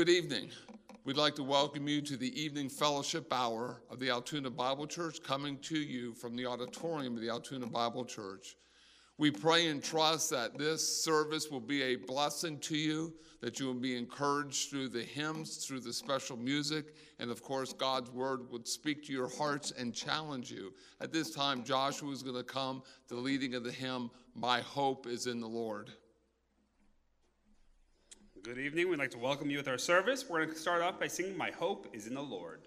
Good evening. We'd like to welcome you to the evening fellowship hour of the Altoona Bible Church, coming to you from the auditorium of the Altoona Bible Church. We pray and trust that this service will be a blessing to you, that you will be encouraged through the hymns, through the special music, and of course, God's word would speak to your hearts and challenge you. At this time, Joshua is going to come, the leading of the hymn, My Hope is in the Lord. Good evening. We'd like to welcome you with our service. We're going to start off by singing My Hope is in the Lord.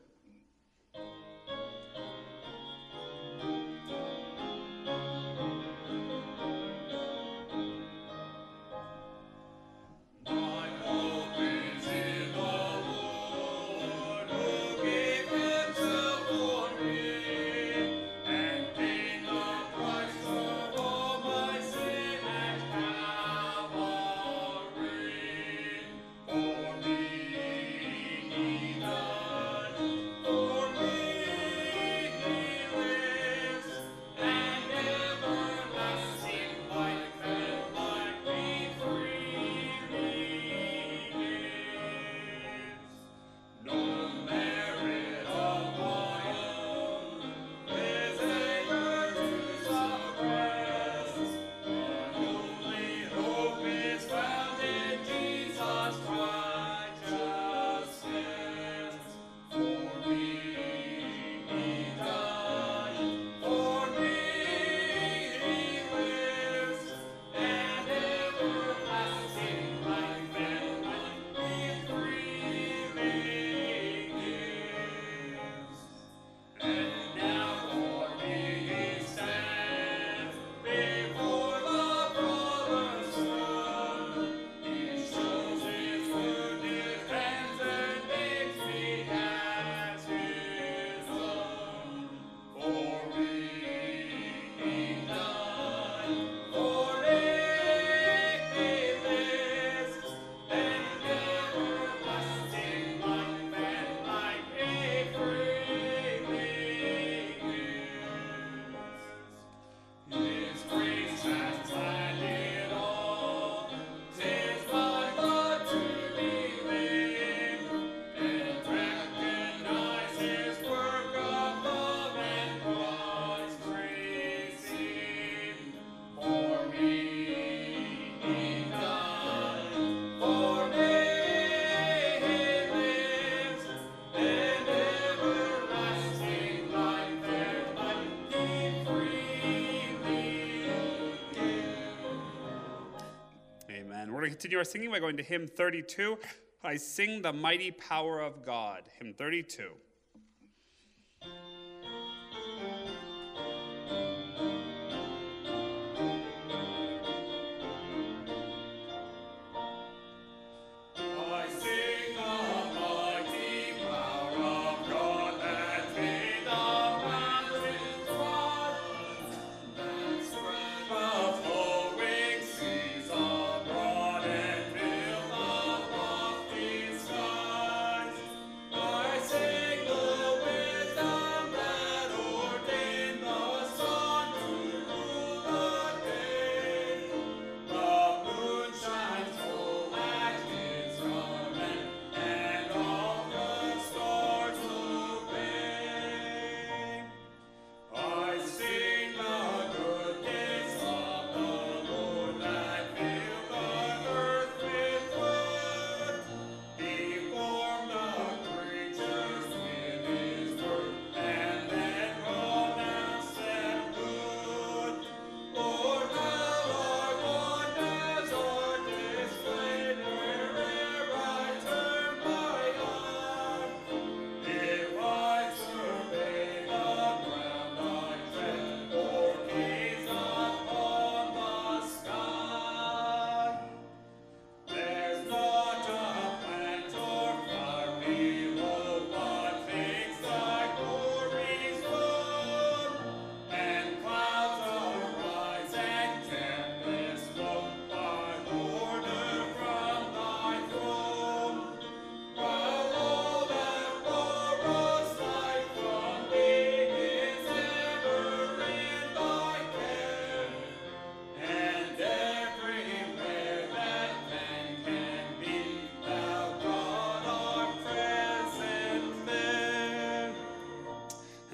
Continue our singing by going to hymn 32. I sing the mighty power of God. Hymn 32.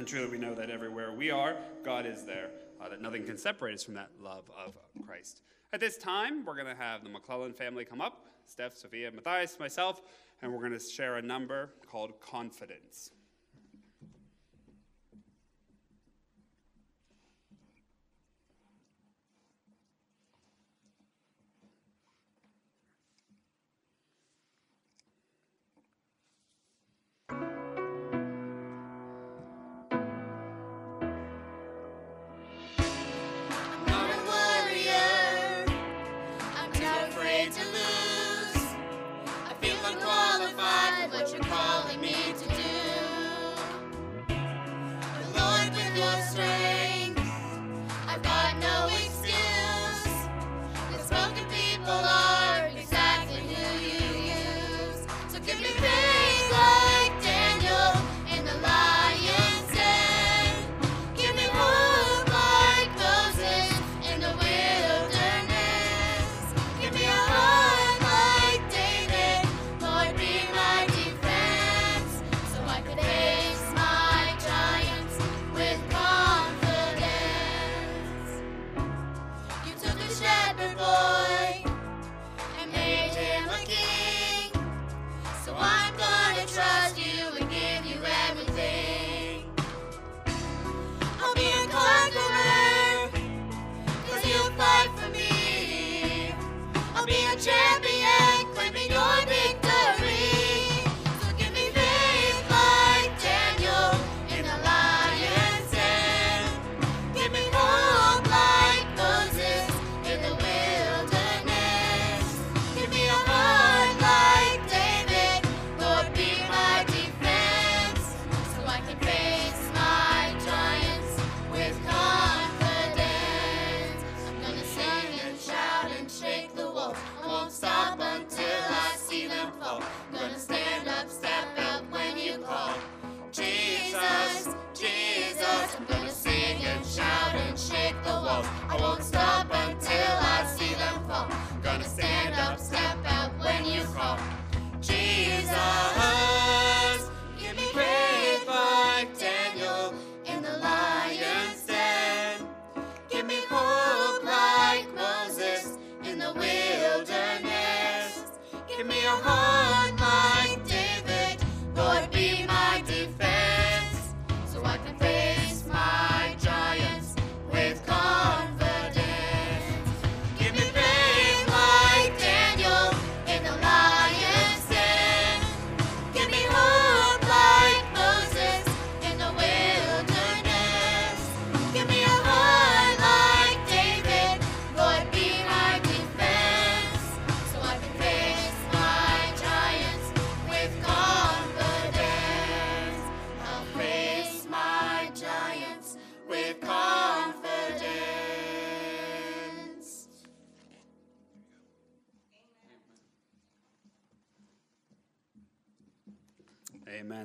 Truly, we know that everywhere we are, God is there, uh, that nothing can separate us from that love of Christ. At this time, we're going to have the McClellan family come up Steph, Sophia, Matthias, myself, and we're going to share a number called Confidence.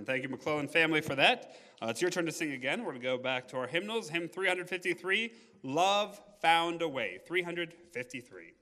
Amen. Thank you, McClellan family, for that. Uh, it's your turn to sing again. We're going to go back to our hymnals. Hymn 353, Love Found a Way. 353.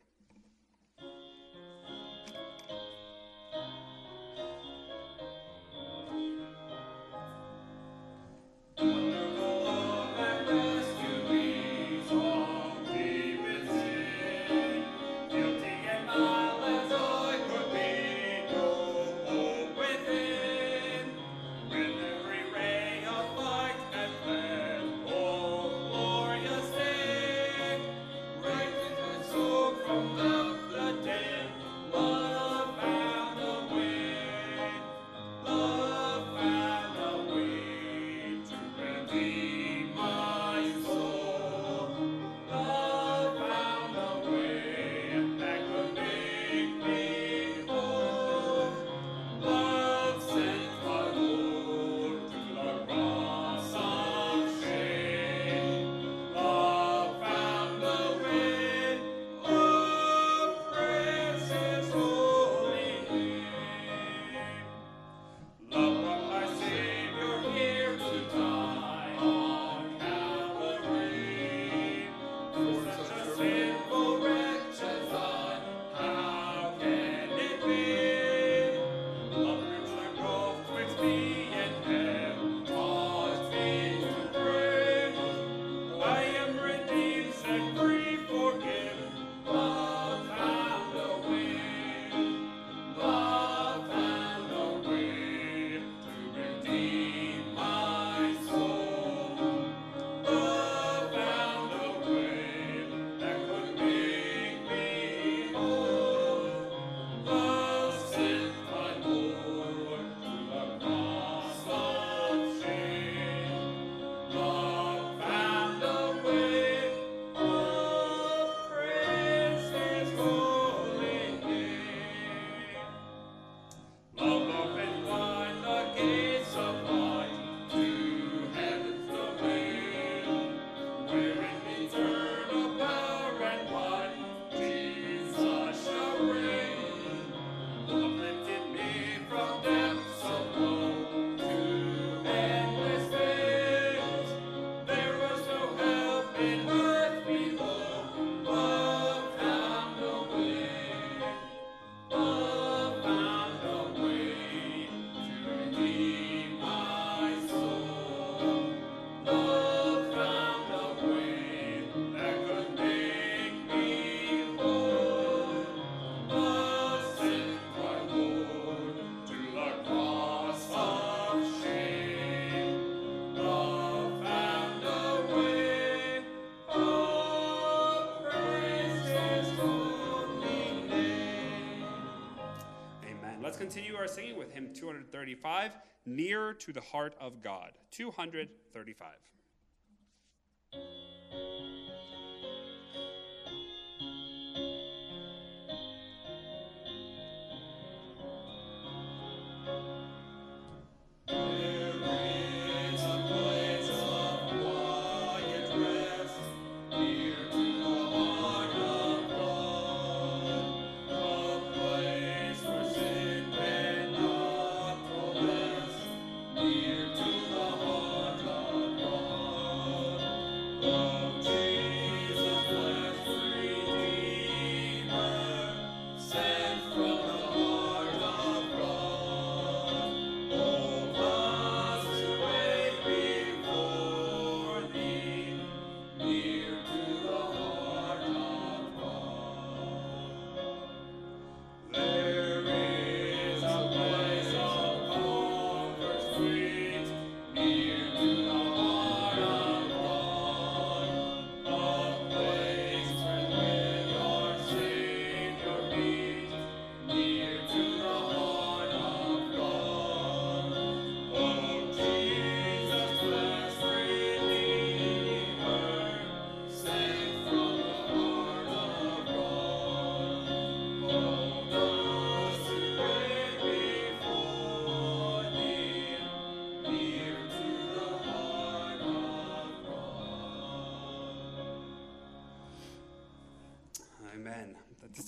Our singing with hymn 235, Near to the Heart of God. 235.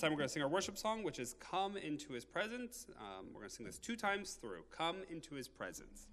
Time, we're going to sing our worship song, which is Come into His Presence. Um, we're going to sing this two times through Come into His Presence.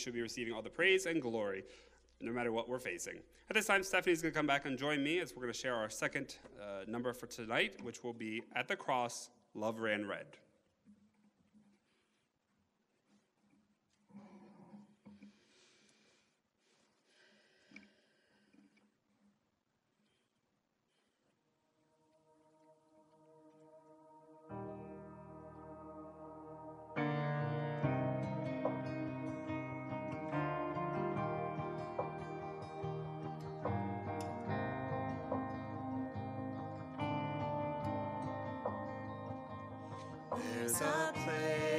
Should be receiving all the praise and glory, no matter what we're facing. At this time, Stephanie's going to come back and join me as we're going to share our second uh, number for tonight, which will be At the Cross, Love Ran Red. There's a place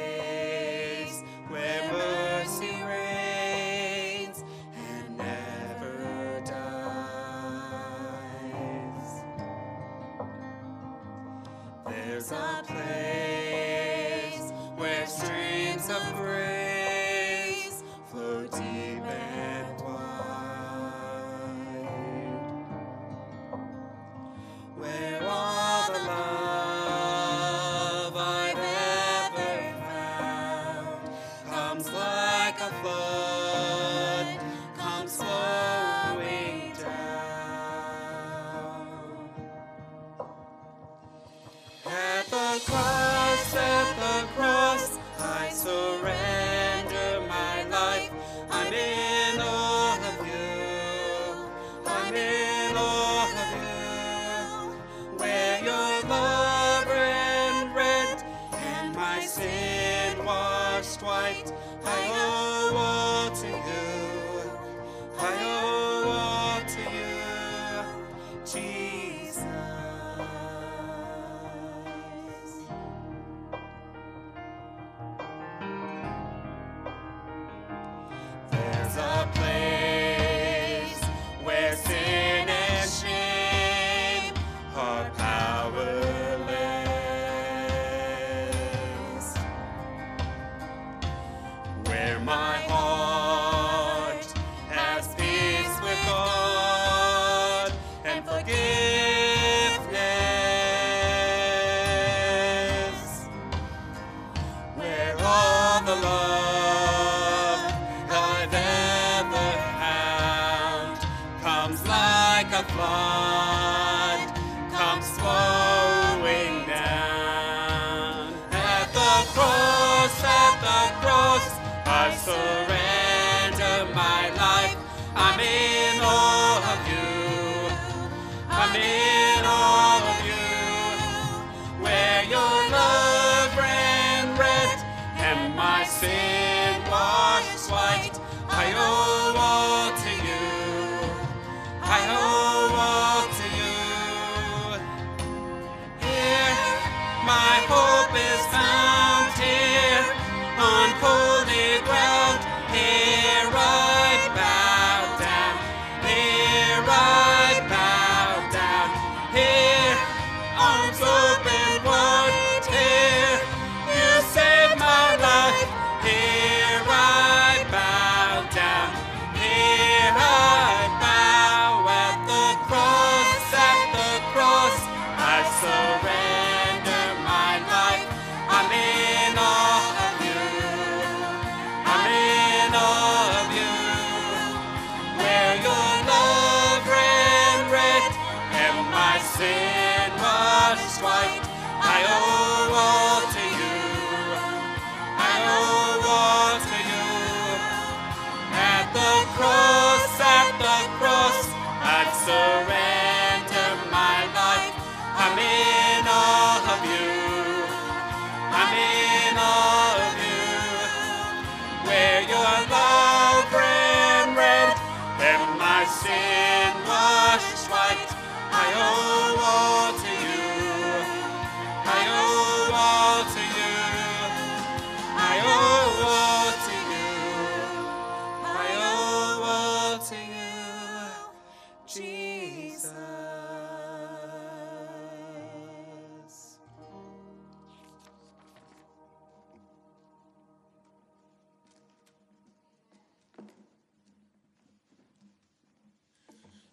my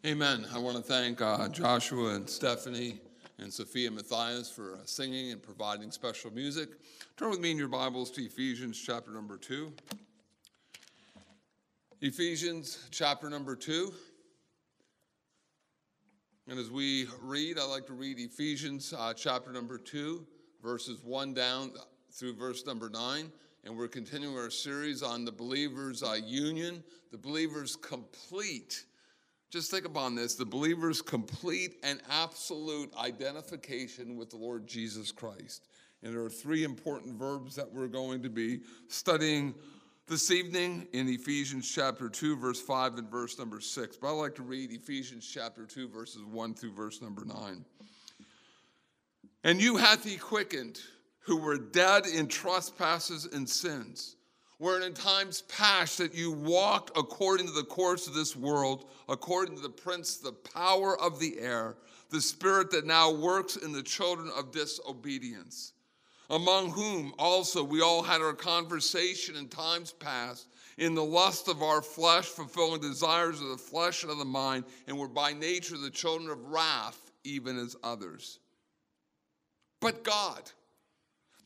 Amen. I want to thank uh, Joshua and Stephanie and Sophia Matthias for uh, singing and providing special music. Turn with me in your Bibles to Ephesians chapter number 2. Ephesians chapter number 2. And as we read, I like to read Ephesians uh, chapter number 2, verses 1 down through verse number 9. And we're continuing our series on the believer's uh, union, the believer's complete just think upon this the believer's complete and absolute identification with the Lord Jesus Christ. And there are three important verbs that we're going to be studying this evening in Ephesians chapter 2, verse 5 and verse number 6. But I'd like to read Ephesians chapter 2, verses 1 through verse number 9. And you hath he quickened who were dead in trespasses and sins wherein in times past that you walked according to the course of this world, according to the prince, the power of the air, the spirit that now works in the children of disobedience, among whom also we all had our conversation in times past in the lust of our flesh, fulfilling desires of the flesh and of the mind, and were by nature the children of wrath, even as others. But God,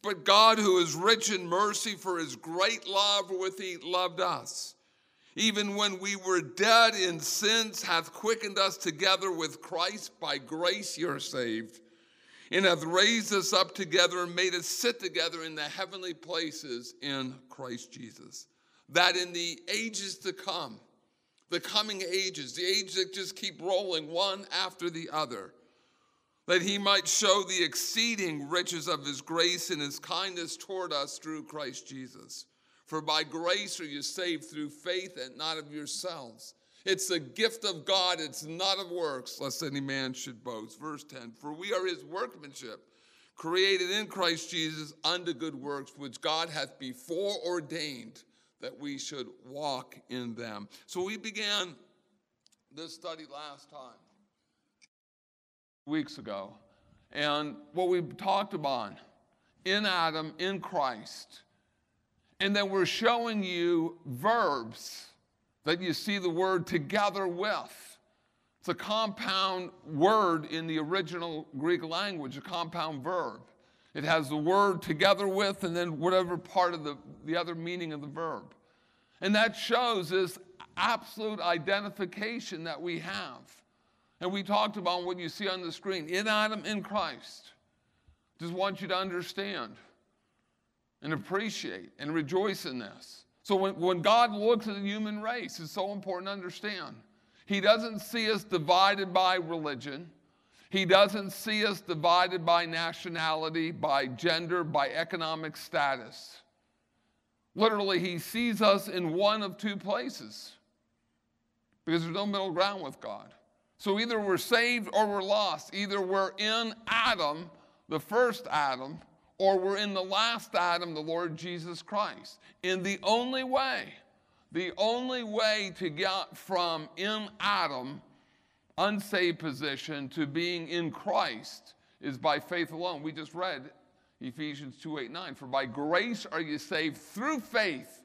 but God, who is rich in mercy for his great love wherewith he loved us, even when we were dead in sins, hath quickened us together with Christ. By grace you're saved, and hath raised us up together and made us sit together in the heavenly places in Christ Jesus. That in the ages to come, the coming ages, the ages that just keep rolling one after the other, that he might show the exceeding riches of his grace and his kindness toward us through Christ Jesus. For by grace are you saved through faith and not of yourselves. It's a gift of God, it's not of works, lest any man should boast. Verse 10 For we are his workmanship, created in Christ Jesus unto good works, which God hath before ordained that we should walk in them. So we began this study last time, weeks ago. And what we talked about in Adam, in Christ. And then we're showing you verbs that you see the word together with. It's a compound word in the original Greek language, a compound verb. It has the word together with and then whatever part of the, the other meaning of the verb. And that shows this absolute identification that we have. And we talked about what you see on the screen in Adam, in Christ. Just want you to understand and appreciate and rejoice in this. So when, when God looks at the human race, it's so important to understand. He doesn't see us divided by religion. He doesn't see us divided by nationality, by gender, by economic status. Literally, he sees us in one of two places because there's no middle ground with God. So either we're saved or we're lost. Either we're in Adam, the first Adam, or we're in the last Adam, the Lord Jesus Christ. In the only way, the only way to get from in Adam, unsaved position, to being in Christ is by faith alone. We just read Ephesians 2 8 9. For by grace are you saved through faith,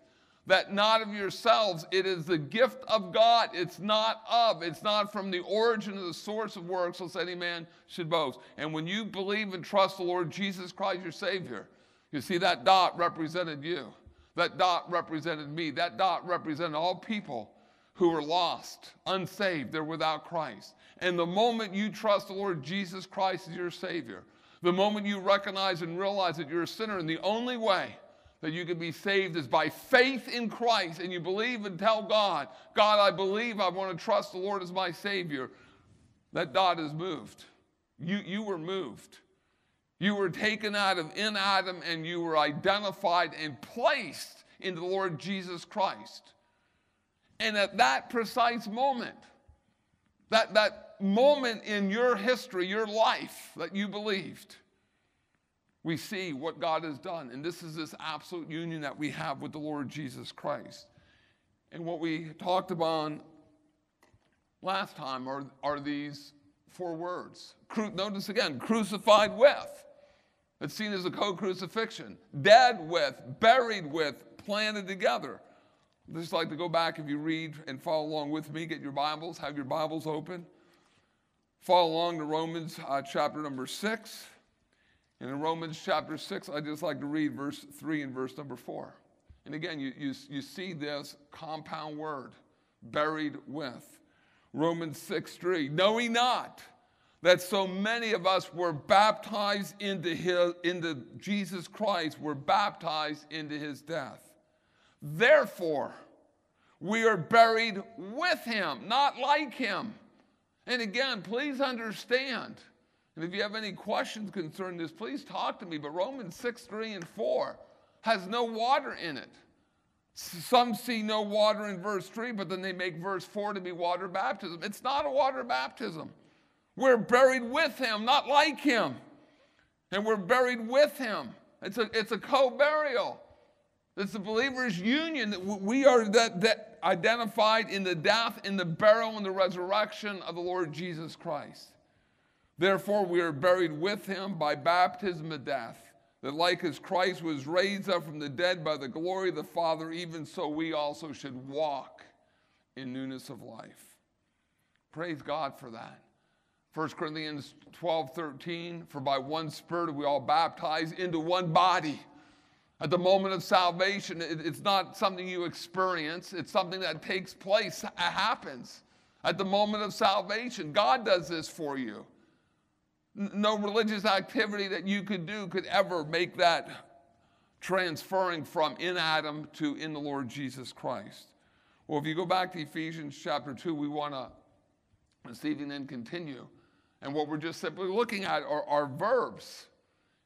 that not of yourselves, it is the gift of God. It's not of, it's not from the origin of the source of works, lest any man should boast. And when you believe and trust the Lord Jesus Christ, your Savior, you see that dot represented you. That dot represented me. That dot represented all people who are lost, unsaved, they're without Christ. And the moment you trust the Lord Jesus Christ as your Savior, the moment you recognize and realize that you're a sinner, and the only way that you can be saved is by faith in Christ, and you believe and tell God, God, I believe I want to trust the Lord as my Savior, that dot is moved. You, you were moved. You were taken out of in Adam and you were identified and placed into the Lord Jesus Christ. And at that precise moment, that, that moment in your history, your life that you believed, we see what God has done. And this is this absolute union that we have with the Lord Jesus Christ. And what we talked about last time are, are these four words. Cru- notice again, crucified with. It's seen as a co crucifixion. Dead with, buried with, planted together. I'd just like to go back if you read and follow along with me. Get your Bibles, have your Bibles open. Follow along to Romans uh, chapter number 6. And in Romans chapter 6, I just like to read verse 3 and verse number 4. And again, you, you, you see this compound word, buried with. Romans 6 3. Know ye not that so many of us were baptized into, his, into Jesus Christ, were baptized into his death? Therefore, we are buried with him, not like him. And again, please understand and if you have any questions concerning this, please talk to me. But Romans 6, 3, and 4 has no water in it. Some see no water in verse 3, but then they make verse 4 to be water baptism. It's not a water baptism. We're buried with him, not like him. And we're buried with him. It's a, it's a co burial. It's the believer's union that we are that, that identified in the death, in the burial, and the resurrection of the Lord Jesus Christ. Therefore, we are buried with him by baptism of death, that like as Christ was raised up from the dead by the glory of the Father, even so we also should walk in newness of life. Praise God for that. 1 Corinthians 12 13, for by one Spirit we all baptized into one body. At the moment of salvation, it's not something you experience, it's something that takes place, happens. At the moment of salvation, God does this for you. No religious activity that you could do could ever make that transferring from in Adam to in the Lord Jesus Christ. Well, if you go back to Ephesians chapter 2, we want to this evening then continue. And what we're just simply looking at are, are verbs.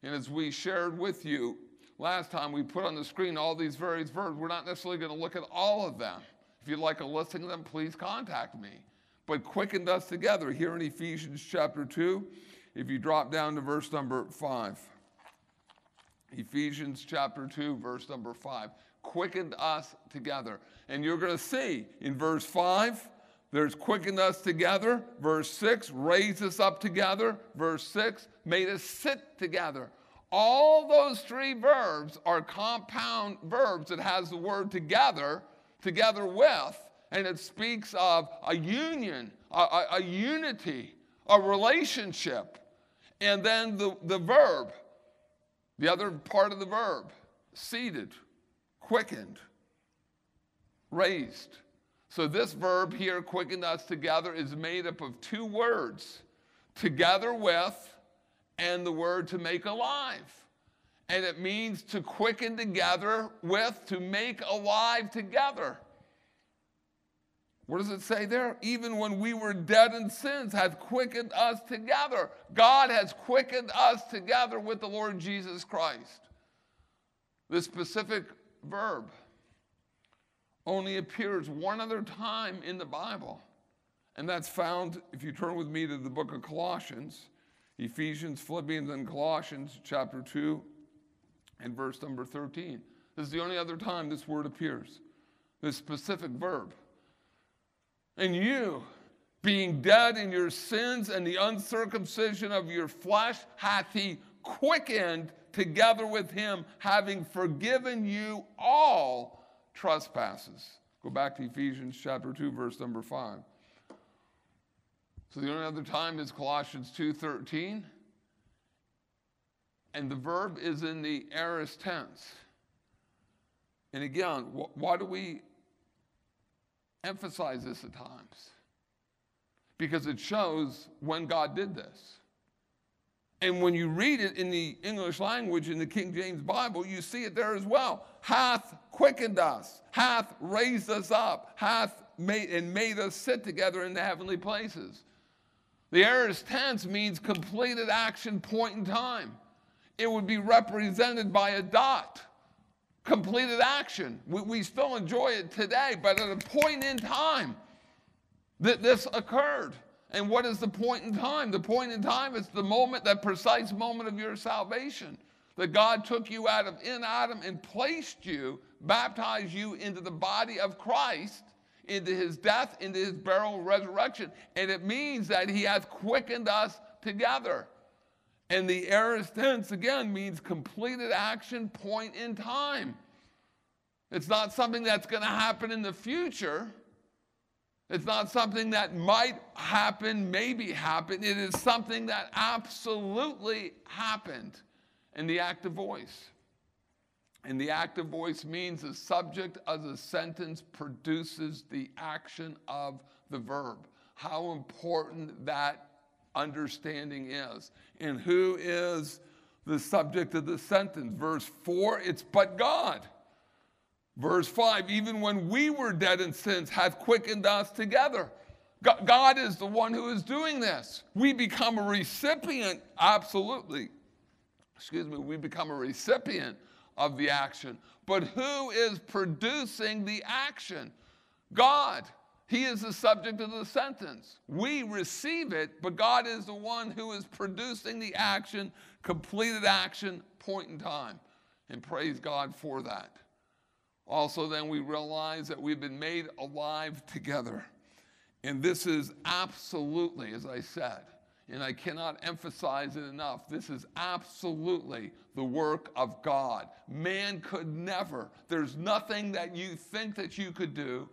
And as we shared with you last time, we put on the screen all these various verbs. We're not necessarily going to look at all of them. If you'd like a listing of them, please contact me. But quickened us together here in Ephesians chapter 2, if you drop down to verse number 5. Ephesians chapter 2, verse number 5. Quickened us together. And you're going to see in verse 5, there's quickened us together. Verse 6, raised us up together. Verse 6, made us sit together. All those three verbs are compound verbs that has the word together, together with, and it speaks of a union, a, a, a unity, a relationship. And then the, the verb, the other part of the verb, seated, quickened, raised. So this verb here, quickened us together, is made up of two words together with and the word to make alive. And it means to quicken together with, to make alive together. What does it say there? Even when we were dead in sins, hath quickened us together. God has quickened us together with the Lord Jesus Christ. This specific verb only appears one other time in the Bible, and that's found, if you turn with me to the book of Colossians, Ephesians, Philippians, and Colossians, chapter 2, and verse number 13. This is the only other time this word appears, this specific verb. And you, being dead in your sins and the uncircumcision of your flesh, hath he quickened together with him, having forgiven you all trespasses. Go back to Ephesians chapter 2, verse number 5. So the only other time is Colossians 2:13. And the verb is in the aorist tense. And again, wh- why do we emphasize this at times? Because it shows when God did this. And when you read it in the English language in the King James Bible, you see it there as well. Hath quickened us, hath raised us up, hath made and made us sit together in the heavenly places. The aorist tense means completed action point in time. It would be represented by a dot. Completed action. We, we still enjoy it today, but at a point in time that this occurred. And what is the point in time? The point in time is the moment, that precise moment of your salvation. That God took you out of in Adam and placed you, baptized you into the body of Christ, into his death, into his burial, and resurrection. And it means that he hath quickened us together. And the aorist tense, again, means completed action, point in time. It's not something that's going to happen in the future. It's not something that might happen, maybe happen. It is something that absolutely happened in the active voice. And the active voice means the subject of the sentence produces the action of the verb. How important that understanding is. And who is the subject of the sentence? Verse 4, it's but God. Verse 5, even when we were dead in sins, hath quickened us together. God is the one who is doing this. We become a recipient, absolutely. Excuse me, we become a recipient of the action. But who is producing the action? God. He is the subject of the sentence. We receive it, but God is the one who is producing the action, completed action, point in time. And praise God for that. Also, then we realize that we've been made alive together. And this is absolutely, as I said, and I cannot emphasize it enough, this is absolutely the work of God. Man could never, there's nothing that you think that you could do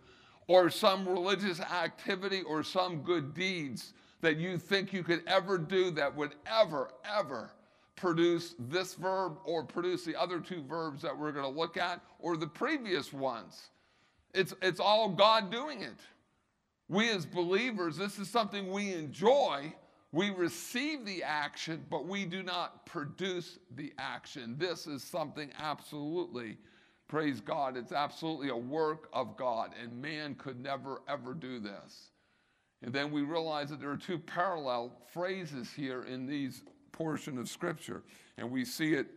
or some religious activity or some good deeds that you think you could ever do that would ever, ever produce this verb or produce the other two verbs that we're going to look at or the previous ones. It's, it's all God doing it. We as believers, this is something we enjoy. We receive the action, but we do not produce the action. This is something absolutely Praise God. It's absolutely a work of God, and man could never, ever do this. And then we realize that there are two parallel phrases here in these portion of Scripture, and we see it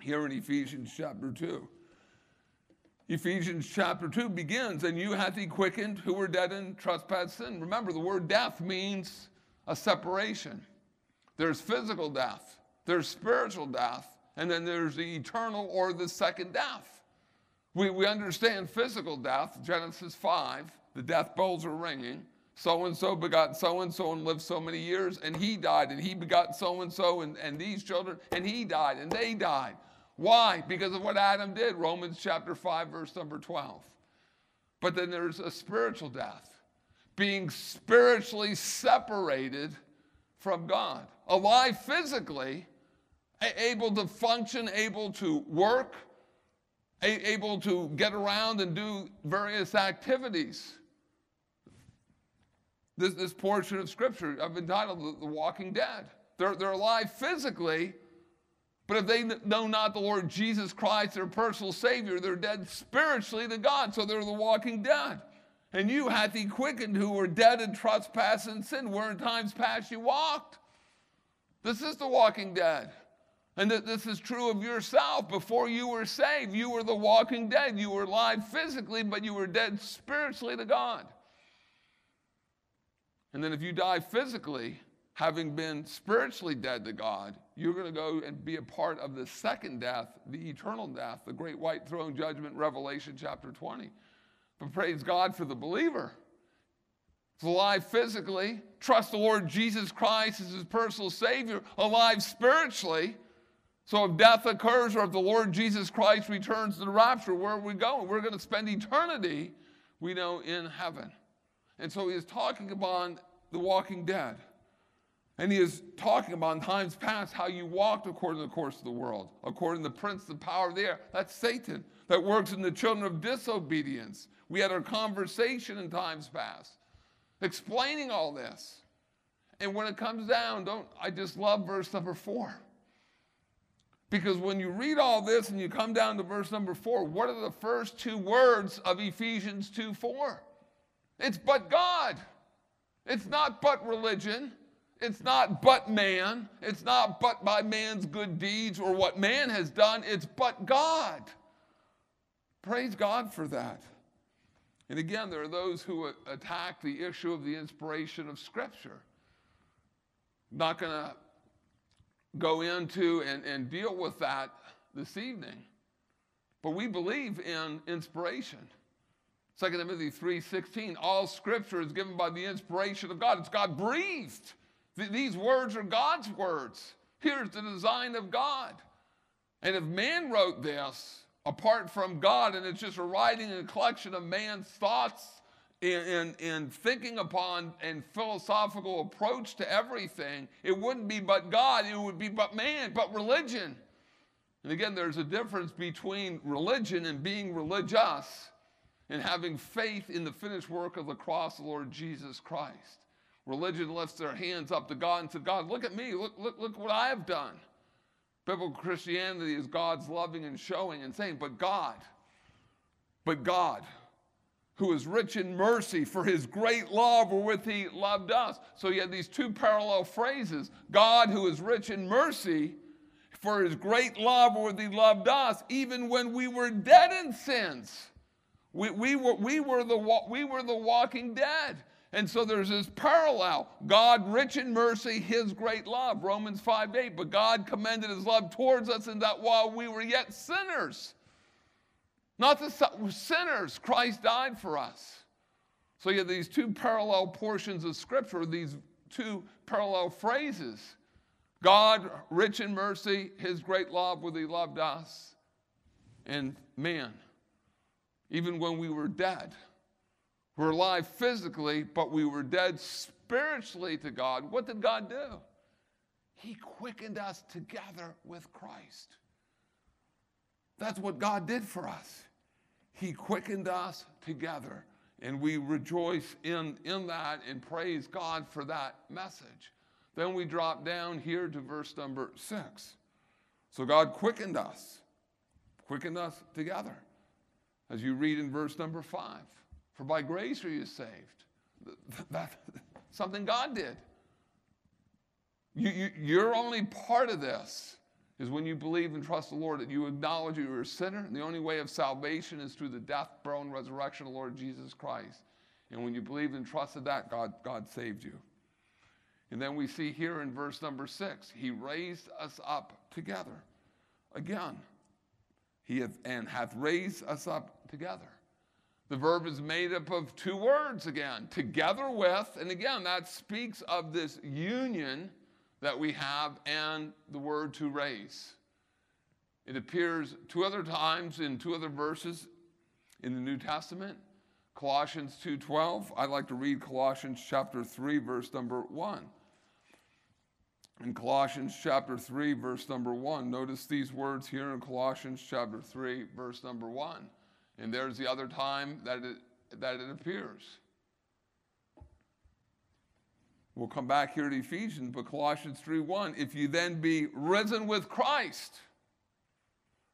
here in Ephesians chapter 2. Ephesians chapter 2 begins, and you hath he quickened who were dead in trespass sin. Remember, the word death means a separation. There's physical death, there's spiritual death, and then there's the eternal or the second death. We, we understand physical death, Genesis 5, the death bells are ringing. So and so begot so and so and lived so many years, and he died, and he begot so and so and these children, and he died, and they died. Why? Because of what Adam did, Romans chapter 5, verse number 12. But then there's a spiritual death, being spiritually separated from God, alive physically, able to function, able to work, able to get around and do various activities. This, this portion of scripture I've entitled The Walking Dead. They're, they're alive physically, but if they know not the Lord Jesus Christ, their personal Savior, they're dead spiritually to God. So they're the walking dead. And you hath he quickened who were dead in trespass and sin, where in times past you walked. This is the walking dead. And that this is true of yourself. Before you were saved, you were the walking dead. You were alive physically, but you were dead spiritually to God. And then if you die physically, having been spiritually dead to God, you're going to go and be a part of the second death, the eternal death, the great white throne judgment, Revelation chapter 20. But praise God for the believer. Alive physically, trust the Lord Jesus Christ as his personal Savior, alive spiritually. So if death occurs or if the Lord Jesus Christ returns to the rapture, where are we going? We're going to spend eternity, we know, in heaven. And so he is talking about the walking dead. And he is talking about in times past how you walked according to the course of the world, according to the prince, the power of the air. That's Satan that works in the children of disobedience. We had our conversation in times past, explaining all this. And when it comes down, don't I just love verse number four. Because when you read all this and you come down to verse number four, what are the first two words of Ephesians 2 4? It's but God. It's not but religion. It's not but man. It's not but by man's good deeds or what man has done. It's but God. Praise God for that. And again, there are those who attack the issue of the inspiration of Scripture. Not going to go into and, and deal with that this evening. But we believe in inspiration. 2 Timothy 3:16, all scripture is given by the inspiration of God. It's God breathed. Th- these words are God's words. Here's the design of God. And if man wrote this apart from God and it's just a writing and a collection of man's thoughts in, in, in, thinking upon and philosophical approach to everything, it wouldn't be but God, it would be but man, but religion. And again, there's a difference between religion and being religious and having faith in the finished work of the cross of the Lord Jesus Christ. Religion lifts their hands up to God and says, God, look at me. Look, look, look what I have done. Biblical Christianity is God's loving and showing and saying, but God, but God, who is rich in mercy for his great love wherewith he loved us. So you have these two parallel phrases God, who is rich in mercy for his great love wherewith he loved us, even when we were dead in sins. We, we, were, we, were the, we were the walking dead. And so there's this parallel. God, rich in mercy, his great love. Romans 5 8. But God commended his love towards us in that while we were yet sinners, not the sinners, Christ died for us. So you have these two parallel portions of Scripture, these two parallel phrases. God, rich in mercy, his great love, with he loved us. And man, even when we were dead, we're alive physically, but we were dead spiritually to God. What did God do? He quickened us together with Christ. That's what God did for us. He quickened us together. And we rejoice in, in that and praise God for that message. Then we drop down here to verse number six. So God quickened us, quickened us together, as you read in verse number five. For by grace are you saved. That, something God did. You, you, you're only part of this. Is when you believe and trust the Lord that you acknowledge that you're a sinner, and the only way of salvation is through the death, burial, and resurrection of the Lord Jesus Christ. And when you believed and trusted that, God, God saved you. And then we see here in verse number six, He raised us up together. Again, He hath, and hath raised us up together. The verb is made up of two words again, together with, and again, that speaks of this union that we have and the word to raise. It appears two other times in two other verses in the New Testament. Colossians 2:12. I'd like to read Colossians chapter 3 verse number 1. In Colossians chapter 3 verse number 1, notice these words here in Colossians chapter 3 verse number 1. And there's the other time that it, that it appears. We'll come back here to Ephesians, but Colossians 3:1, if you then be risen with Christ,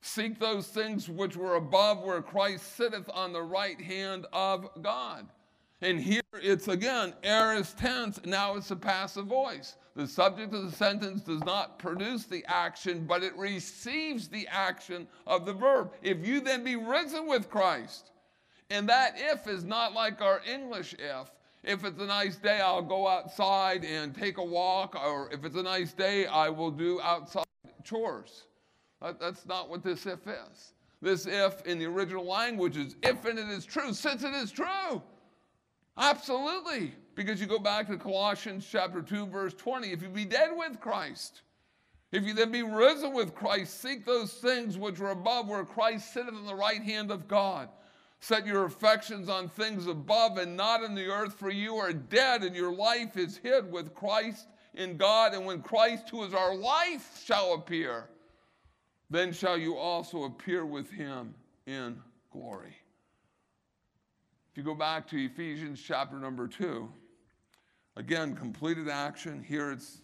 seek those things which were above where Christ sitteth on the right hand of God. And here it's again aorist tense, now it's a passive voice. The subject of the sentence does not produce the action, but it receives the action of the verb. If you then be risen with Christ, and that if is not like our English if. If it's a nice day, I'll go outside and take a walk, or if it's a nice day, I will do outside chores. That, that's not what this if is. This if in the original language is if and it is true, since it is true. Absolutely. Because you go back to Colossians chapter 2, verse 20. If you be dead with Christ, if you then be risen with Christ, seek those things which are above where Christ sitteth on the right hand of God. Set your affections on things above and not in the earth, for you are dead, and your life is hid with Christ in God. And when Christ, who is our life, shall appear, then shall you also appear with him in glory. If you go back to Ephesians chapter number two, again, completed action. Here it's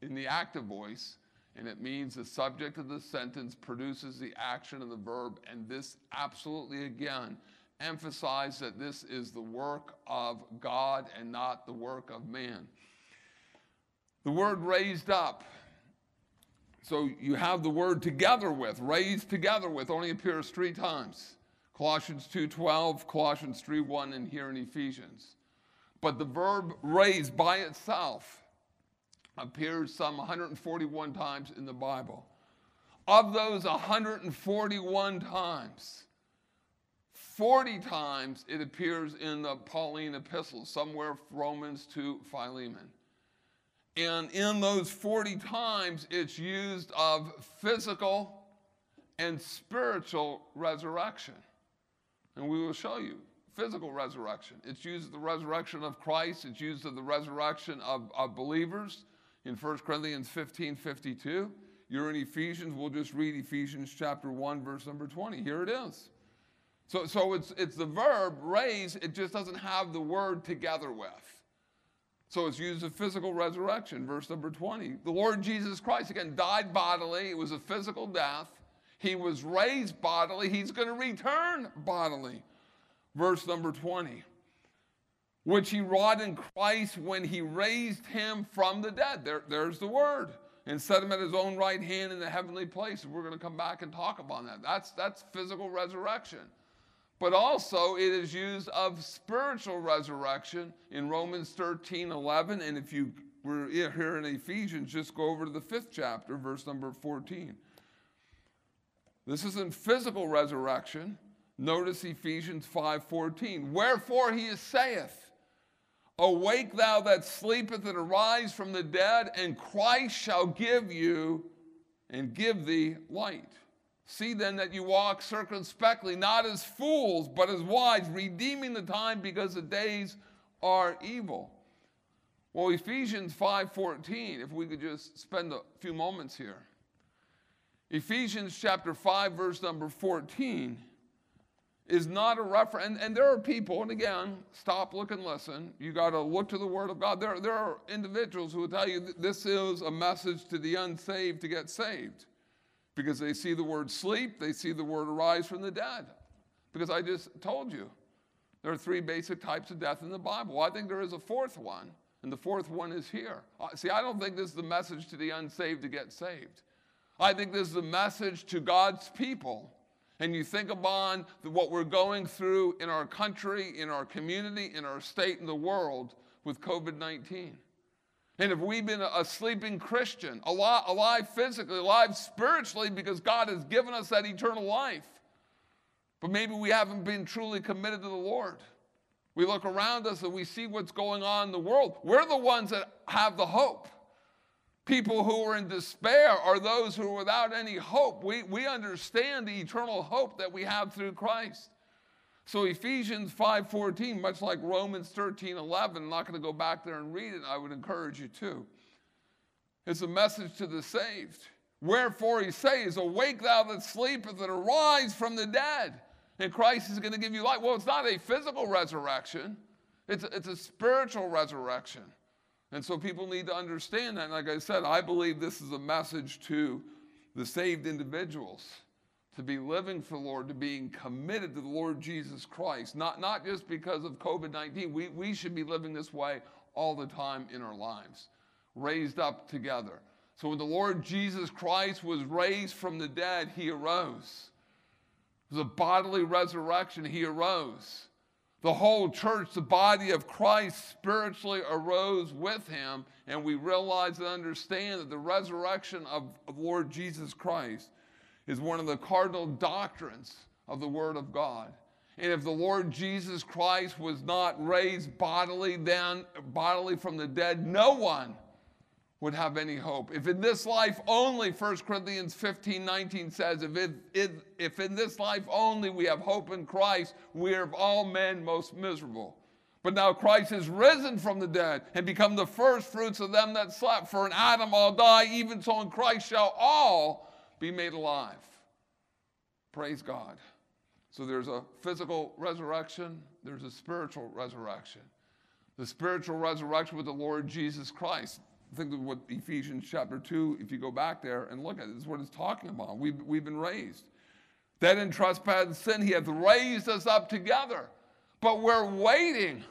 in the active voice, and it means the subject of the sentence produces the action of the verb. And this absolutely, again, emphasizes that this is the work of God and not the work of man. The word raised up. So you have the word together with, raised together with, only appears three times. Colossians 2:12, Colossians 3:1, and here in Ephesians. But the verb raised by itself appears some 141 times in the Bible. Of those 141 times, 40 times it appears in the Pauline epistles, somewhere Romans to Philemon. And in those 40 times, it's used of physical and spiritual resurrection. And we will show you physical resurrection. It's used of the resurrection of Christ, it's used of the resurrection of, of believers in 1 Corinthians 15 52. You're in Ephesians, we'll just read Ephesians chapter 1, verse number 20. Here it is. So, so it's, it's the verb raise, it just doesn't have the word together with. So it's used of physical resurrection, verse number 20. The Lord Jesus Christ, again, died bodily, it was a physical death. He was raised bodily. He's going to return bodily. Verse number 20. Which he wrought in Christ when he raised him from the dead. There, there's the word. And set him at his own right hand in the heavenly place. We're going to come back and talk about that. That's, that's physical resurrection. But also, it is used of spiritual resurrection in Romans 13 11. And if you were here in Ephesians, just go over to the fifth chapter, verse number 14. This isn't physical resurrection. Notice Ephesians 5:14. Wherefore he saith, Awake thou that sleepeth and arise from the dead, and Christ shall give you and give thee light. See then that you walk circumspectly, not as fools, but as wise, redeeming the time because the days are evil. Well, Ephesians 5:14, if we could just spend a few moments here. Ephesians chapter 5, verse number 14 is not a reference. And, and, there are people, and again, stop, look, and listen. You got to look to the Word of God. There, there are individuals who will tell you this is a message to the unsaved to get saved because they see the word sleep, they see the word arise from the dead. Because I just told you, there are three basic types of death in the Bible. I think there is a fourth one, and the fourth one is here. See, I don't think this is the message to the unsaved to get saved. I think this is a message to God's people. And you think upon what we're going through in our country, in our community, in our state, in the world with COVID 19. And if we've been a sleeping Christian, alive, alive physically, alive spiritually, because God has given us that eternal life, but maybe we haven't been truly committed to the Lord. We look around us and we see what's going on in the world. We're the ones that have the hope. People who are in despair are those who are without any hope. We, we understand the eternal hope that we have through Christ. So Ephesians 5:14, much like Romans 13, 11, I'm not going to go back there and read it. I would encourage you to. It's a message to the saved. Wherefore he says, Awake thou that sleepeth, and arise from the dead. And Christ is going to give you life. Well, it's not a physical resurrection, it's, it's a spiritual resurrection. And so people need to understand that. And like I said, I believe this is a message to the saved individuals to be living for the Lord, to being committed to the Lord Jesus Christ. Not, not just because of COVID 19. We, we should be living this way all the time in our lives, raised up together. So when the Lord Jesus Christ was raised from the dead, he arose. It was a bodily resurrection, he arose. The whole church, the body of Christ, spiritually arose with him, and we realize and understand that the resurrection of, Lord Jesus Christ is one of the cardinal doctrines of the Word of God. And if the Lord Jesus Christ was not raised bodily, then bodily from the dead, no one would have any hope. If in this life only, 1 Corinthians 15 19 says, if, it, if in this life only we have hope in Christ, we are of all men most miserable. But now Christ is risen from the dead and become the first fruits of them that slept. For in Adam all die, even so in Christ shall all be made alive. Praise God. So there's a physical resurrection, there's a spiritual resurrection. The spiritual resurrection with the Lord Jesus Christ think of what Ephesians chapter 2, if you go back there and look at it, is what it's talking about. We've, we've been raised. Dead in trespass and sin, he hath raised us up together. But we're waiting.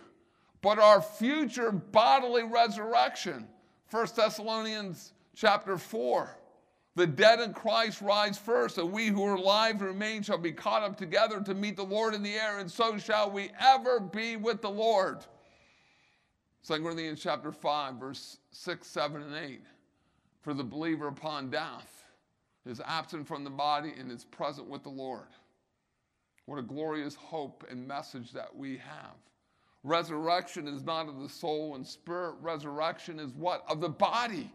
But our future bodily resurrection, 1 Thessalonians chapter 4. The dead in Christ rise first, and we who are alive remain shall be caught up together to meet the Lord in the air, and so shall we ever be with the Lord. 2 Corinthians chapter 5, verse 6, 7, and 8. For the believer upon death is absent from the body and is present with the Lord. What a glorious hope and message that we have. Resurrection is not of the soul and spirit. Resurrection is what? Of the body.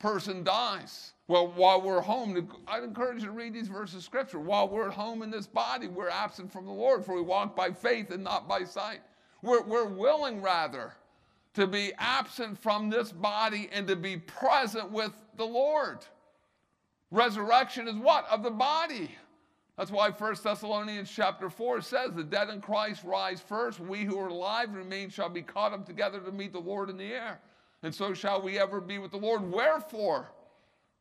Person dies. Well, while we're home, I'd encourage you to read these verses of scripture. While we're at home in this body, we're absent from the Lord, for we walk by faith and not by sight. We're, we're willing, rather, to be absent from this body and to be present with the Lord. Resurrection is what? Of the body. That's why 1 Thessalonians chapter 4 says, The dead in Christ rise first. We who are alive remain shall be caught up together to meet the Lord in the air. And so shall we ever be with the Lord. Wherefore,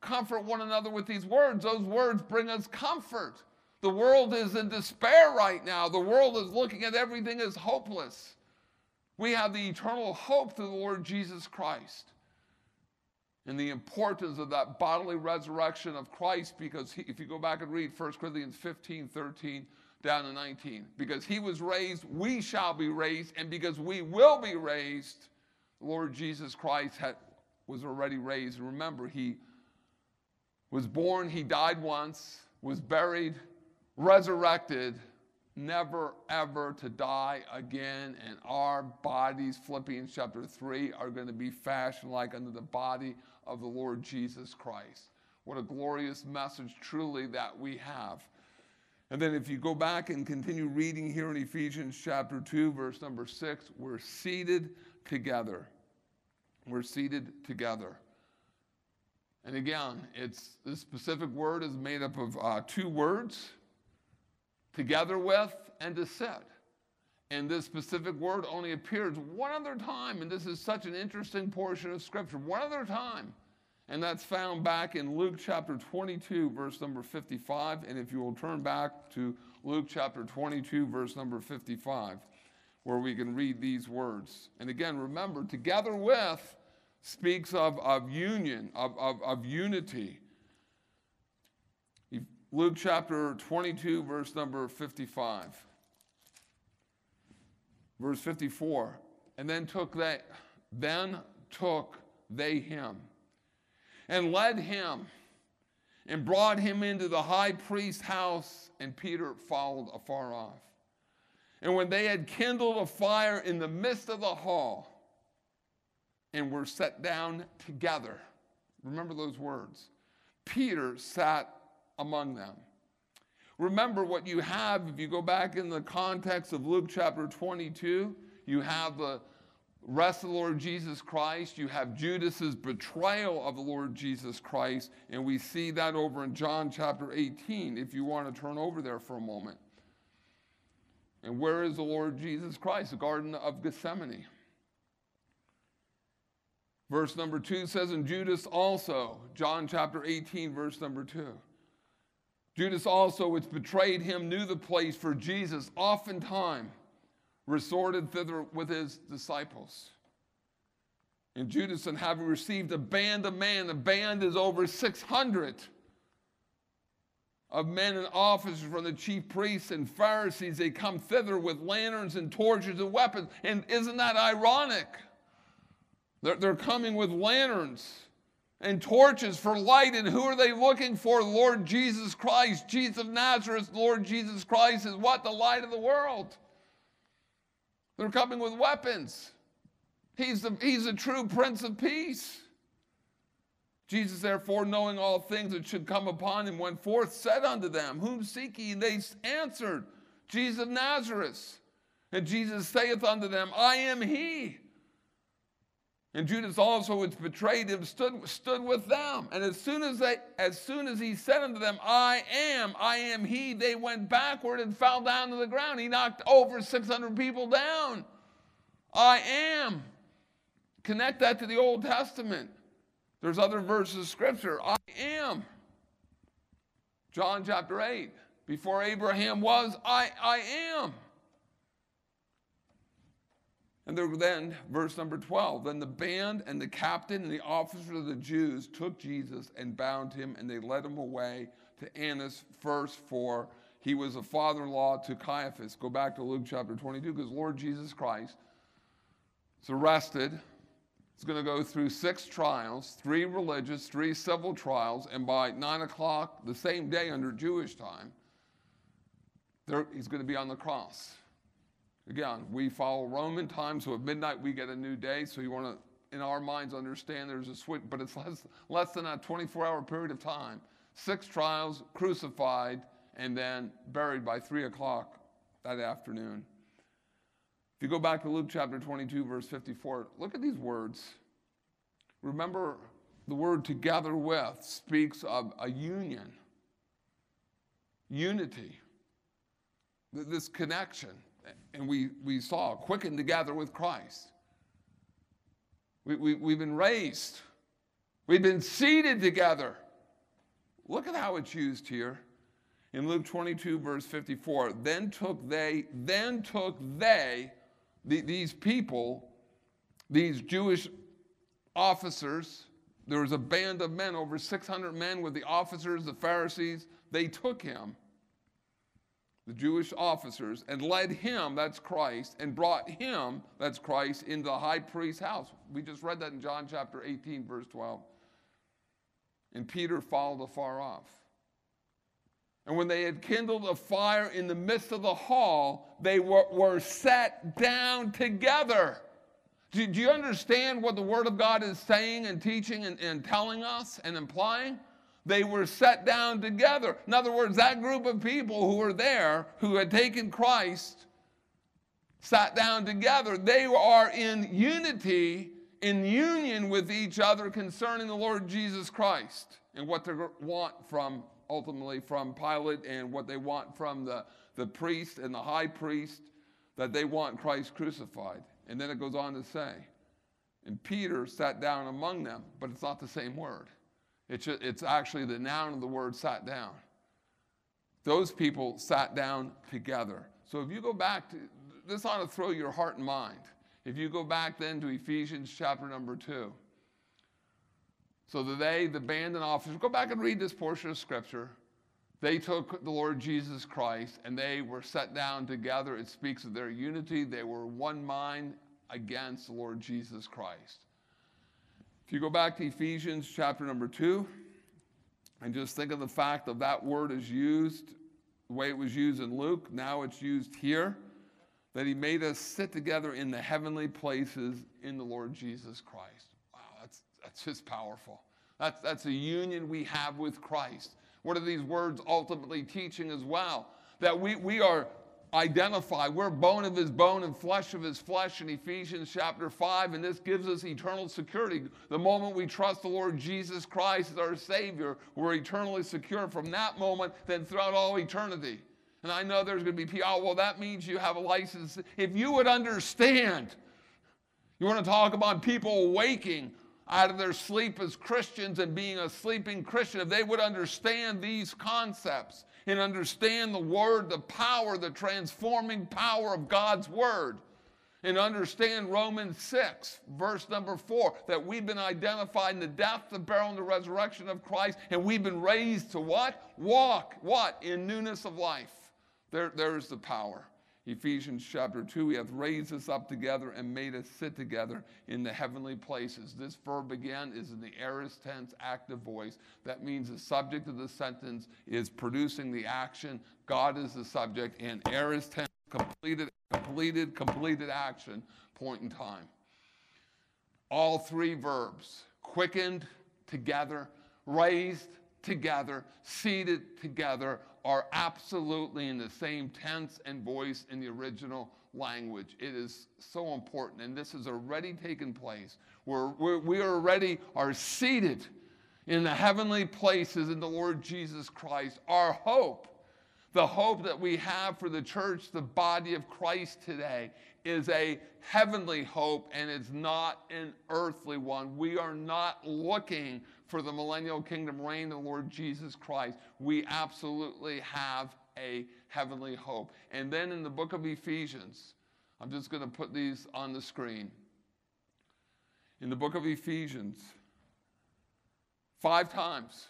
comfort one another with these words. Those words bring us comfort. The world is in despair right now. The world is looking at everything as hopeless. We have the eternal hope through the Lord Jesus Christ. And the importance of that bodily resurrection of Christ, because he, if you go back and read 1 Corinthians 15, 13, down to 19, because he was raised, we shall be raised, and because we will be raised, the Lord Jesus Christ had, was already raised. And remember, he was born, he died once, was buried, resurrected, never ever to die again, and our bodies, Philippians chapter 3, are going to be fashioned like unto the body of the Lord Jesus Christ. What a glorious message, truly, that we have. And then, if you go back and continue reading here in Ephesians chapter 2, verse number 6, we're seated together. We're seated together. And again, it's the specific word is made up of uh, two words together with, and to sit. And this specific word only appears one other time, and this is such an interesting portion of Scripture. One other time. And that's found back in Luke chapter 22, verse number 55. And if you will turn back to Luke chapter 22, verse number 55, where we can read these words. And again, remember, together with speaks of, of union, of, of, of unity. Luke chapter 22, verse number 55. Verse 54. And then took they, then took they him and led him and brought him into the high priest's house, and Peter followed afar off. And when they had kindled a fire in the midst of the hall and were set down together, remember those words. Peter sat among them. Remember what you have, if you go back in the context of Luke chapter 22, you have the rest of the Lord Jesus Christ, you have Judas's betrayal of the Lord Jesus Christ, and we see that over in John chapter 18, if you want to turn over there for a moment. And where is the Lord Jesus Christ? The Garden of Gethsemane. Verse number 2 says, And Judas also, John chapter 18, verse number 2. Judas also, which betrayed him, knew the place, for Jesus oftentimes resorted thither with his disciples. And Judas, and having received a band of men, a band is over 600 of men and officers from the chief priests and Pharisees, they come thither with lanterns and torches and weapons. And isn't that ironic? They're, they're coming with lanterns and torches for light. And who are they looking for? Lord Jesus Christ. Jesus of Nazareth, Lord Jesus Christ is what? The light of the world. They're coming with weapons. He's the, he's the true Prince of Peace. Jesus, therefore, knowing all things that should come upon him, went forth, said unto them, Whom seek ye? And they answered, Jesus of Nazareth. And Jesus saith unto them, I am he. And Judas also, which betrayed him, stood, stood with them. And as soon as, they, as soon as he said unto them, I am, I am he, they went backward and fell down to the ground. He knocked over 600 people down. I am. Connect that to the Old Testament. There's other verses of scripture. I am. John chapter 8. Before Abraham was, I, I am. And then, verse number 12, then the band and the captain and the officers of the Jews took Jesus and bound him, and they led him away to Annas first, for he was a father in law to Caiaphas. Go back to Luke chapter 22, because Lord Jesus Christ is arrested. He's going to go through six trials, three religious, three civil trials, and by nine o'clock the same day under Jewish time, there, he's going to be on the cross. Again, we follow Roman time, so at midnight we get a new day. So you want to, in our minds, understand there's a switch, but it's less, less than a 24 hour period of time. Six trials, crucified, and then buried by 3 o'clock that afternoon. If you go back to Luke chapter 22, verse 54, look at these words. Remember, the word together with speaks of a union, unity, this connection and we, we saw quickened together with Christ. We, we, we've been raised. We've been seated together. Look at how it's used here in Luke 22, verse 54. Then took they, then took they, the, these people, these Jewish officers, there was a band of men, over 600 men with the officers, the Pharisees, they took him the Jewish officers, and led him, that's Christ, and brought him, that's Christ, into the high priest's house. We just read that in John chapter 18, verse 12. And Peter followed afar off. And when they had kindled a fire in the midst of the hall, they were, were set down together. Do, do, you understand what the Word of God is saying and teaching and, and telling us and implying? They were set down together. In other words, that group of people who were there, who had taken Christ, sat down together. They are in unity, in union with each other concerning the Lord Jesus Christ and what they want from, ultimately, from Pilate and what they want from the, the priest and the high priest, that they want Christ crucified. And then it goes on to say, and Peter sat down among them, but it's not the same word. It's, it's actually the noun of the word sat down. Those people sat down together. So if you go back to, this ought to throw your heart and mind. If you go back then to Ephesians chapter number two. So the they, the band and officers, go back and read this portion of scripture. They took the Lord Jesus Christ and they were set down together. It speaks of their unity. They were one mind against the Lord Jesus Christ. If you go back to Ephesians chapter number two, and just think of the fact that that word is used the way it was used in Luke, now it's used here, that he made us sit together in the heavenly places in the Lord Jesus Christ. Wow, that's, that's just powerful. That's, that's a union we have with Christ. What are these words ultimately teaching as well? That we, we are identified. We're bone of his bone and flesh of his flesh in Ephesians chapter 5, and this gives us eternal security. The moment we trust the Lord Jesus Christ as our Savior, we're eternally secure from that moment, then throughout all eternity. And I know there's going to be people, oh, well, that means you have a license. If you would understand, you want to talk about people waking out of their sleep as Christians and being a sleeping Christian, if they would understand these concepts, and understand the Word, the power, the transforming power of God's Word. And understand Romans 6, verse number 4, that we've been identified in the death, the burial, and the resurrection of Christ, and we've been raised to what? Walk, what? In newness of life. There, there's the power. Ephesians chapter 2, he hath raised us up together and made us sit together in the heavenly places. This verb again is in the aorist tense active voice. That means the subject of the sentence is producing the action. God is the subject, and aorist tense completed, completed, completed action, point in time. All three verbs quickened together, raised together, seated together, are absolutely in the same tense and voice in the original language. It is so important, and this has already taken place. We're, we're, we already are seated in the heavenly places in the Lord Jesus Christ. Our hope, the hope that we have for the church, the body of Christ today, is a heavenly hope and it's not an earthly one. We are not looking for the millennial kingdom reign of the Lord Jesus Christ, we absolutely have a heavenly hope. And then in the book of Ephesians, I'm just going to put these on the screen. In the book of Ephesians, five times,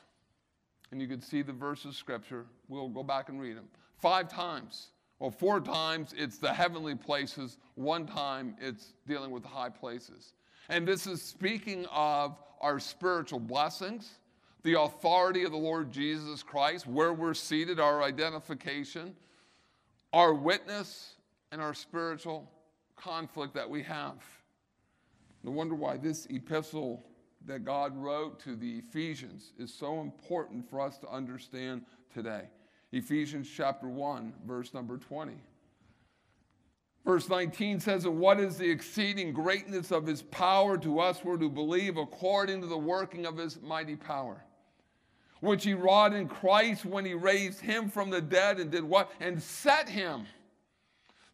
and you can see the verses of scripture. We'll go back and read them. Five times. Well, four times it's the heavenly places, one time it's dealing with the high places. And this is speaking of our spiritual blessings, the authority of the Lord Jesus Christ, where we're seated, our identification, our witness, and our spiritual conflict that we have. No wonder why this epistle that God wrote to the Ephesians is so important for us to understand today. Ephesians chapter 1, verse number 20. Verse 19 says, And what is the exceeding greatness of his power to us who to believe according to the working of his mighty power? Which he wrought in Christ when he raised him from the dead and did what? And set him,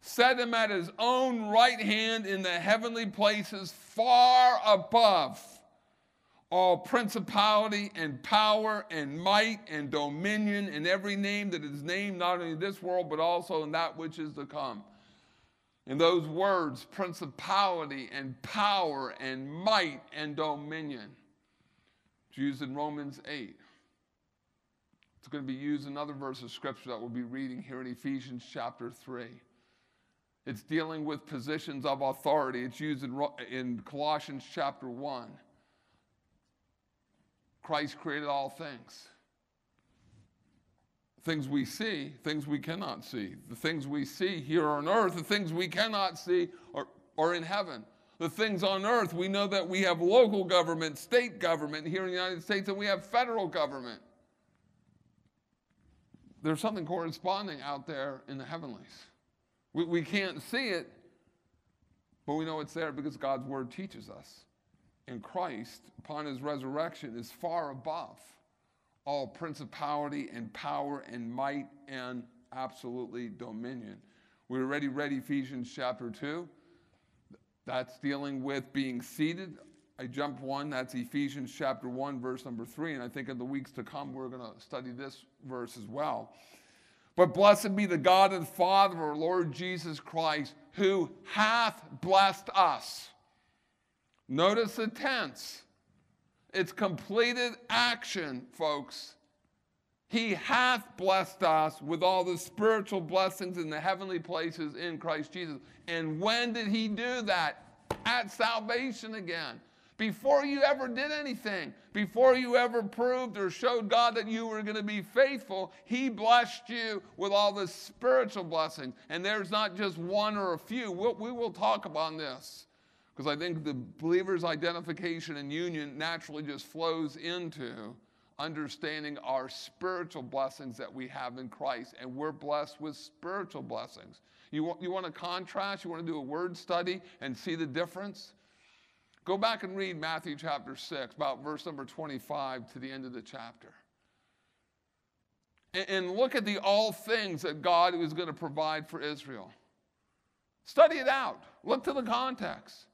set him at his own right hand in the heavenly places, far above all principality and power and might and dominion and every name that is named not only in this world but also in that which is to come in those words, principality and power and might and dominion. It's used in Romans 8. It's going to be used in another verse of scripture that we'll be reading here in Ephesians chapter 3. It's dealing with positions of authority. It's used in, in Colossians chapter 1. Christ created all things things we see, things we cannot see. The things we see here on earth, the things we cannot see are, are in heaven. The things on earth, we know that we have local government, state government here in the United States, and we have federal government. There's something corresponding out there in the heavenlies. We, we can't see it, but we know it's there because God's word teaches us. And Christ, upon his resurrection, is far above all principality and power and might and absolutely dominion. We already read Ephesians chapter 2. That's dealing with being seated. I jump one, that's Ephesians chapter 1, verse number 3. And I think in the weeks to come, we're going to study this verse as well. But blessed be the God and Father of our Lord Jesus Christ, who hath blessed us. Notice the tense it's completed action, folks. He hath blessed us with all the spiritual blessings in the heavenly places in Christ Jesus. And when did he do that? At salvation again. Before you ever did anything, before you ever proved or showed God that you were going to be faithful, He blessed you with all the spiritual blessings. And there's not just one or a few. We'll, we will talk about this because I think the believer's identification and union naturally just flows into understanding our spiritual blessings that we have in Christ. And we're blessed with spiritual blessings. You want, you want to contrast? You want to do a word study and see the difference? Go back and read Matthew chapter 6, about verse number 25 to the end of the chapter. And, and look at the all things that God was going to provide for Israel. Study it out. Look to the context.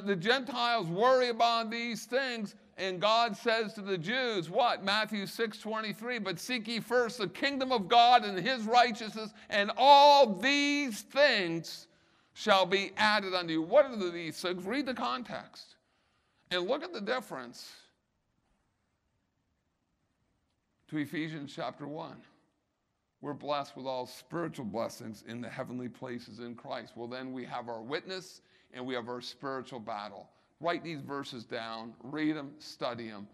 The, Gentiles worry about these things, and God says to the Jews, what? Matthew 6 23, but seek ye first the kingdom of God and his righteousness, and all these things shall be added unto you. What are these things? Read the context and look at the difference to Ephesians chapter 1. We're blessed with all spiritual blessings in the heavenly places in Christ. Well, then we have our witness and we have our spiritual battle. Write these verses down, read them, study them.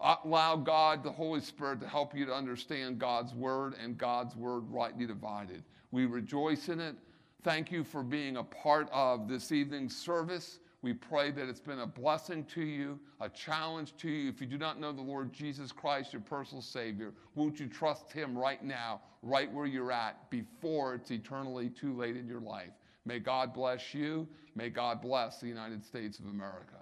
Uh, allow God, the Holy Spirit, to help you to understand God's word and God's word rightly divided. We rejoice in it. Thank you for being a part of this evening's service. We pray that it's been a blessing to you, a challenge to you. If you do not know the Lord Jesus Christ, your personal Savior, won't you trust Him right now, right where you're at, before it's eternally too late in your life? May God bless you. May God bless the United States of America.